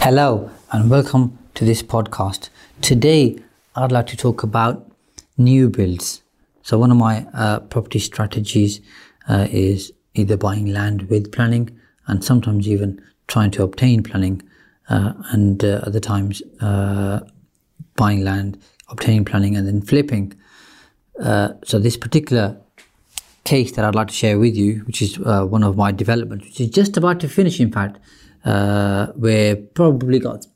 Hello and welcome to this podcast. Today, I'd like to talk about new builds. So, one of my uh, property strategies uh, is either buying land with planning and sometimes even trying to obtain planning, uh, and uh, other times uh, buying land, obtaining planning, and then flipping. Uh, so, this particular case that I'd like to share with you, which is one of my developments, which is just about to finish, in fact uh, we're probably got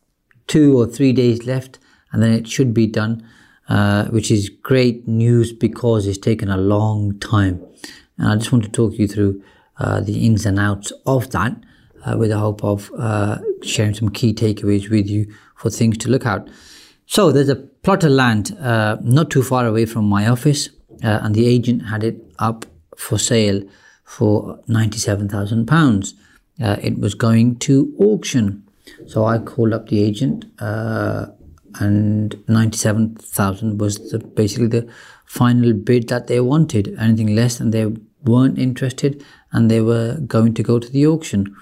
two or three days left, and then it should be done, uh, which is great news because it's taken a long time. And I just want to talk you through uh, the ins and outs of that, uh, with the hope of uh, sharing some key takeaways with you for things to look out. So there's a plot of land uh, not too far away from my office, and the agent had it up for sale for ninety-seven thousand pounds uh, it was going to auction. So I called up the agent, uh, and ninety-seven thousand was the, basically the final bid that they wanted. Anything less than they weren't interested, and they were going to go to the auction.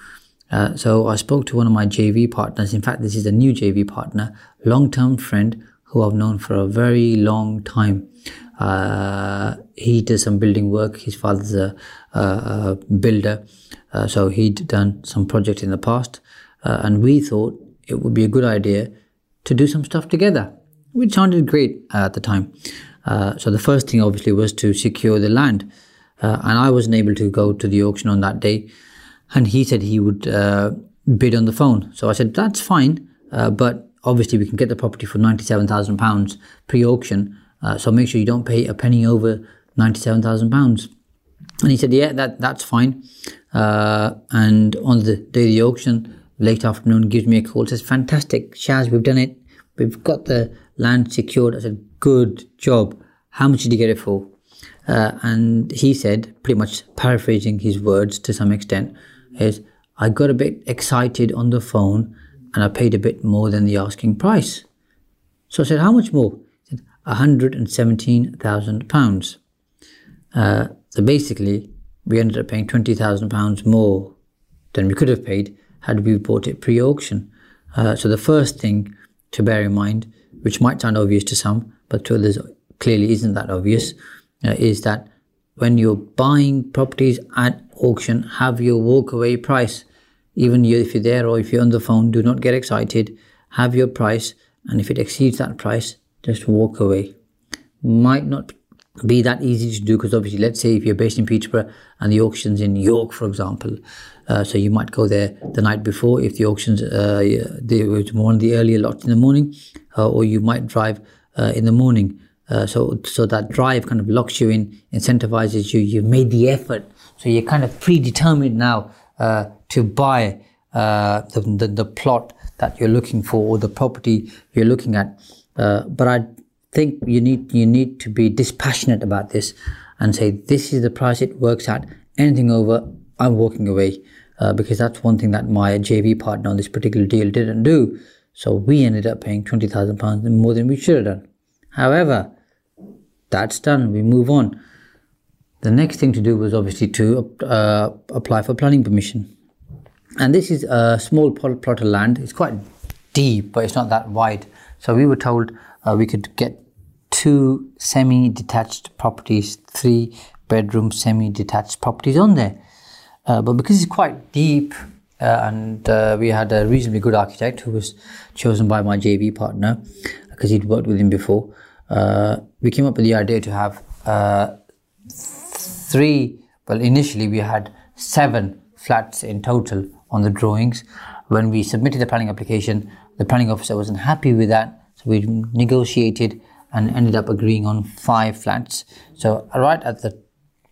Uh, so I spoke to one of my JV partners. In fact, this is a new JV partner, long-term friend who I've known for a very long time. Uh, he does some building work. His father's a, a, a builder, uh, so he'd done some project in the past, uh, and we thought it would be a good idea to do some stuff together, which sounded great uh, at the time. Uh, so the first thing, obviously, was to secure the land, uh, and I wasn't able to go to the auction on that day, and he said he would bid on the phone. So I said that's fine, but obviously we can get the property for ninety-seven thousand pounds pre-auction. so make sure you don't pay a penny over ninety-seven thousand pounds. And he said, yeah, that that's fine. Uh, and on the day of the auction, late afternoon, gives me a call, says, fantastic, Shaz, we've done it. We've got the land secured. I said, good job. How much did you get it for? Uh, and he said, pretty much paraphrasing his words to some extent, is, I got a bit excited on the phone and I paid a bit more than the asking price. So I said, how much more? He said, £117,000. Uh, so basically, we ended up paying £20,000 more than we could have paid had we bought it pre auction. Uh, so the first thing to bear in mind, which might sound obvious to some, but to others clearly isn't that obvious, uh, is that when you're buying properties at auction, have your walkaway price. Even if you're there or if you're on the phone, do not get excited. Have your price, and if it exceeds that price, just walk away. Might not be that easy to do because obviously let's say if you're based in Peterborough and the auction's in York for example uh, so you might go there the night before if the auction's uh, was one of the earlier lots in the morning uh, or you might drive uh, in the morning uh, so so that drive kind of locks you in incentivizes you you've made the effort so you're kind of predetermined now uh, to buy the, the, the plot that you're looking for or the property you're looking at but I think you need you need to be dispassionate about this and say this is the price it works at. Anything over, I'm walking away uh, because that's one thing that my JV partner on this particular deal didn't do. So we ended up paying twenty thousand pounds more than we should have done. However, that's done. We move on. The next thing to do was obviously to uh, apply for planning permission. And this is a small plot of land. It's quite deep, but it's not that wide. So we were told uh, we could get two semi-detached properties, three bedroom semi-detached properties on there. Uh, but because it's quite deep, uh, and uh, we had a reasonably good architect who was chosen by my JV partner because he'd worked with him before. Uh, we came up with the idea to have uh, three. Well, initially we had seven flats in total on the drawings. When we submitted the planning application, the planning officer wasn't happy with that so we negotiated and ended up agreeing on five flats. So right at the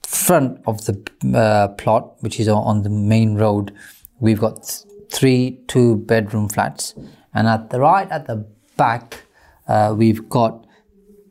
front of the uh, plot, which is on the main road, we've got three two bedroom flats, and at the right at the back, uh, we've got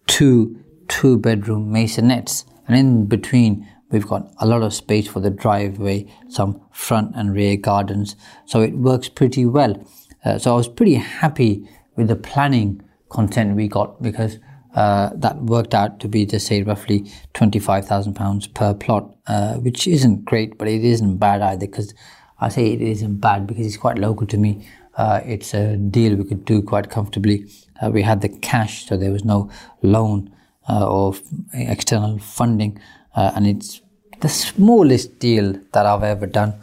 two two bedroom maisonettes, and in between we've got a lot of space for the driveway, some front and rear gardens, so it works pretty well. Uh, so I was pretty happy with the planning content we got because uh, that worked out to be just say roughly twenty five thousand pounds per plot, uh, which isn't great, but it isn't bad either because I say it isn't bad because it's quite local to me. Uh, it's a deal we could do quite comfortably. Uh, we had the cash, so there was no loan uh, or external funding, uh, and it's the smallest deal that I've ever done.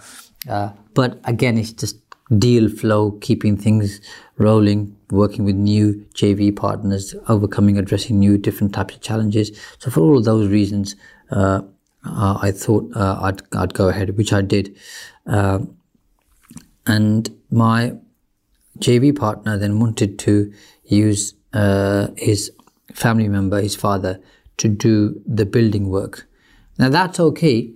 but again, it's just deal flow, keeping things rolling, working with new JV partners, overcoming, addressing new different types of challenges. So for all those reasons, uh, uh, I thought uh, I'd I'd go ahead, which I did, uh, and my JV partner then wanted to use uh, his family member, his father, to do the building work. Now that's okay,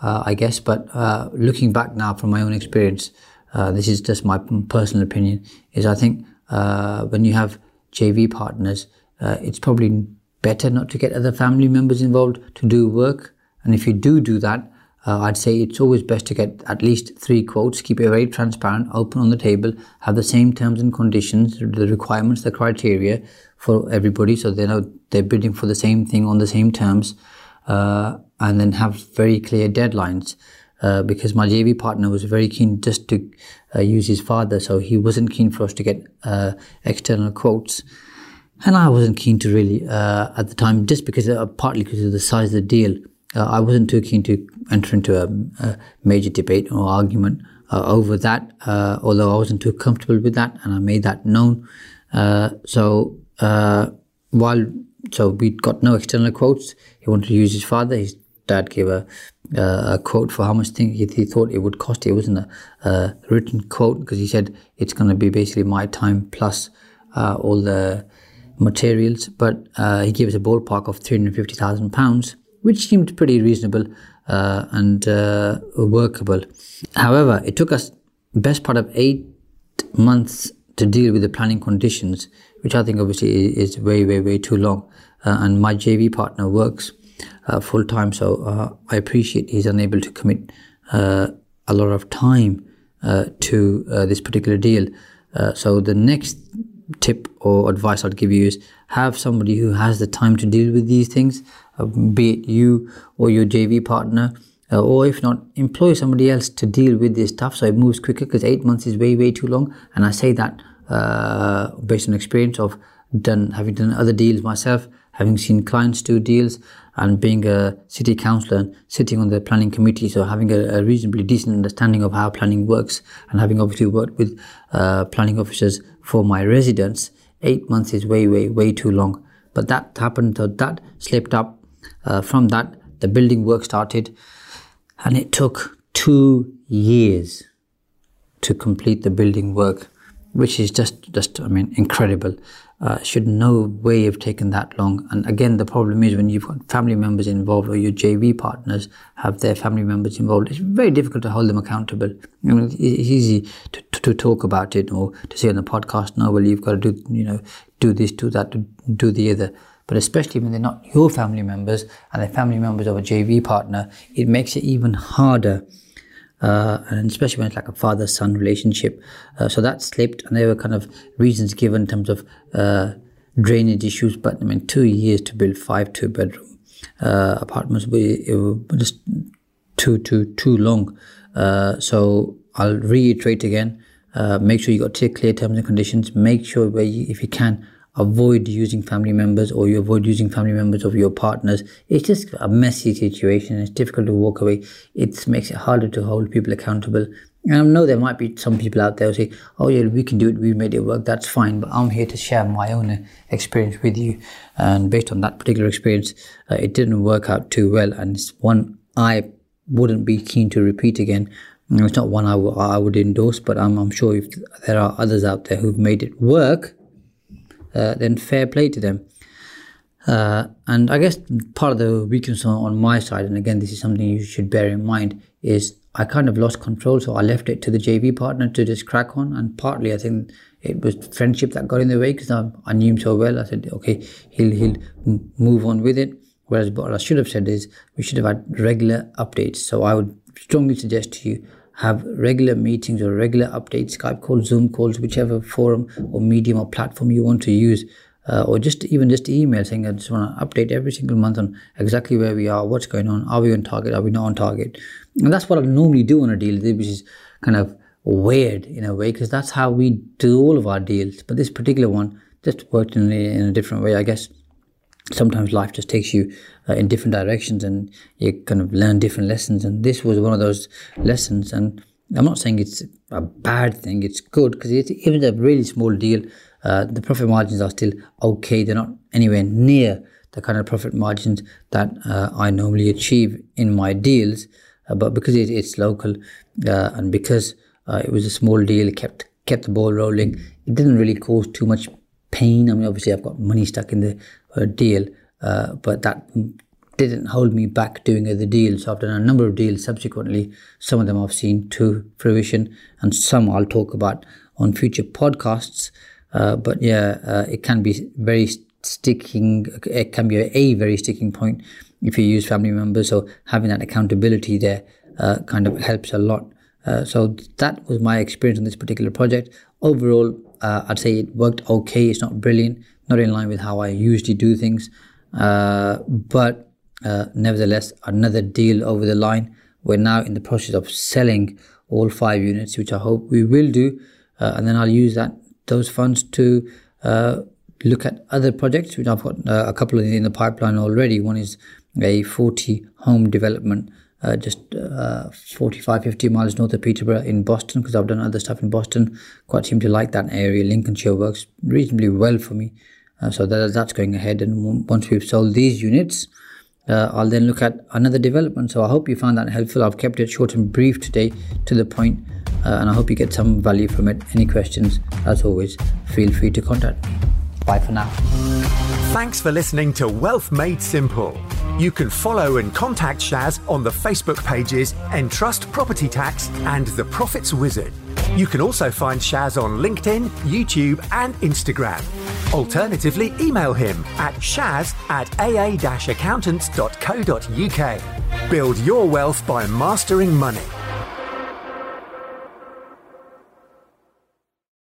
uh, I guess, but looking back now from my own experience uh, this is just my personal opinion, is I think uh, when you have JV partners, uh, it's probably better not to get other family members involved to do work. And if you do do that, uh, I'd say it's always best to get at least three quotes, keep it very transparent, open on the table, have the same terms and conditions, the requirements, the criteria for everybody, so they know they're bidding for the same thing on the same terms, uh, and then have very clear deadlines. Uh, because my JV partner was very keen just to uh, use his father, so he wasn't keen for us to get uh, external quotes. And I wasn't keen to really uh, at the time, just because uh, partly because of the size of the deal. I wasn't too keen to enter into a, a major debate or argument over that, although I wasn't too comfortable with that, and I made that known. so while so we got no external quotes, he wanted to use his father. Dad gave a uh, a quote for how much he, he, thought it would cost. It wasn't a, a written quote because he said it's going to be basically my time plus uh, all the materials. But uh, he gave us a ballpark of three hundred fifty thousand pounds, which seemed pretty reasonable uh, and uh, workable. However, it took us best part of eight months to deal with the planning conditions, which I think obviously is way, way, way too long. Uh, and my JV partner works uh, full time. So uh, I appreciate he's unable to commit uh, a lot of time uh, to uh, this particular deal. Uh, so the next tip or advice I'd give you is have somebody who has the time to deal with these things, be it you or your JV partner. or if not, employ somebody else to deal with this stuff so it moves quicker because eight months is way, way too long. And I say that based on experience of done having done other deals myself, having seen clients do deals, and being a city councillor and sitting on the planning committee, so having a, a, reasonably decent understanding of how planning works, and having obviously worked with uh, planning officers for my residents, eight months is way, way, way too long. But that happened, so that slipped up. Uh, from that, the building work started, and it took two years to complete the building work, which is just, just I mean, incredible uh, should no way have taken that long. And again, the problem is when you've got family members involved or your JV partners have their family members involved, it's very difficult to hold them accountable. I mean, it's easy to, to, to talk about it or to say on the podcast, no, well, you've got to do, you know, do this, do that, do the other. But especially when they're not your family members and they're family members of a JV partner, it makes it even harder uh, and especially when it's like a father son relationship. Uh, so that slipped, and there were kind of reasons given in terms of uh, drainage issues. But I mean, two years to build five two bedroom uh, apartments were just too too too long. Uh, so I'll reiterate again. Uh, make sure you got clear terms and conditions. Make sure where you, if you can, avoid using family members or you avoid using family members of your partners. It's just a messy situation. It's difficult to walk away. It makes it harder to hold people accountable. And I know there might be some people out there who say, oh yeah, we can do it, we made it work, that's fine. But I'm here to share my own experience with you. And based on that particular experience, uh, it didn't work out too well. And it's one I wouldn't be keen to repeat again. It's not one I, w- I would endorse, but I'm, I'm sure if there are others out there who've made it work, uh, then fair play to them. Uh, and I guess part of the weakness on, on, my side, and again, this is something you should bear in mind, is I kind of lost control, so I left it to the JV partner to just crack on. And partly, I think it was friendship that got in the way because I, I, knew him so well. I said, okay, he'll he'll move on with it. Whereas what I should have said is we should have had regular updates. So I would strongly suggest to you have regular meetings or regular updates, Skype calls, Zoom calls, whichever forum or medium or platform you want to use uh, or just even just email saying I just want to update every single month on exactly where we are, what's going on, are we on target, are we not on target, and that's what I normally do on a deal, which is kind of weird in a way because that's how we do all of our deals. But this particular one just worked in a, in a different way, I guess. Sometimes life just takes you uh, in different directions, and you kind of learn different lessons. And this was one of those lessons. And I'm not saying it's a bad thing; it's good because it's even a really small deal uh, the profit margins are still okay. They're not anywhere near the kind of profit margins that uh, I normally achieve in my deals. Uh, but because it, it's local uh, and because uh, it was a small deal, it kept kept the ball rolling. It didn't really cause too much pain. I mean, obviously, I've got money stuck in the deal, but that didn't hold me back doing other deals. I've done a number of deals subsequently. Some of them I've seen to fruition, and some I'll talk about on future podcasts. Uh, but yeah, uh, it can be very sticking. It can be a, a, very sticking point if you use family members. So having that accountability there uh, kind of helps a lot. Uh, so that was my experience on this particular project. Overall, uh, I'd say it worked okay. It's not brilliant, not in line with how I usually do things, but nevertheless, another deal over the line. We're now in the process of selling all five units, which I hope we will do. Uh, and then I'll use that those funds to uh, look at other projects, which I've got uh, a couple in the pipeline already. One is a 40 home development uh, just uh, 45, 50 miles north of Peterborough in Boston, because I've done other stuff in Boston. Quite seem to like that area. Lincolnshire works reasonably well for me. Uh, so that, that's going ahead. And once we've sold these units, uh, I'll then look at another development. So I hope you found that helpful. I've kept it short and brief today to the point uh, and I hope you get some value from it. Any questions, as always, feel free to contact me. Bye for now. Thanks for listening to Wealth Made Simple. You can follow and contact Shaz on the Facebook pages Entrust Property Tax and The Profits Wizard. You can also find Shaz on LinkedIn, YouTube, and Instagram. Alternatively, email him at shaz at aa accountants.co.uk. Build your wealth by mastering money.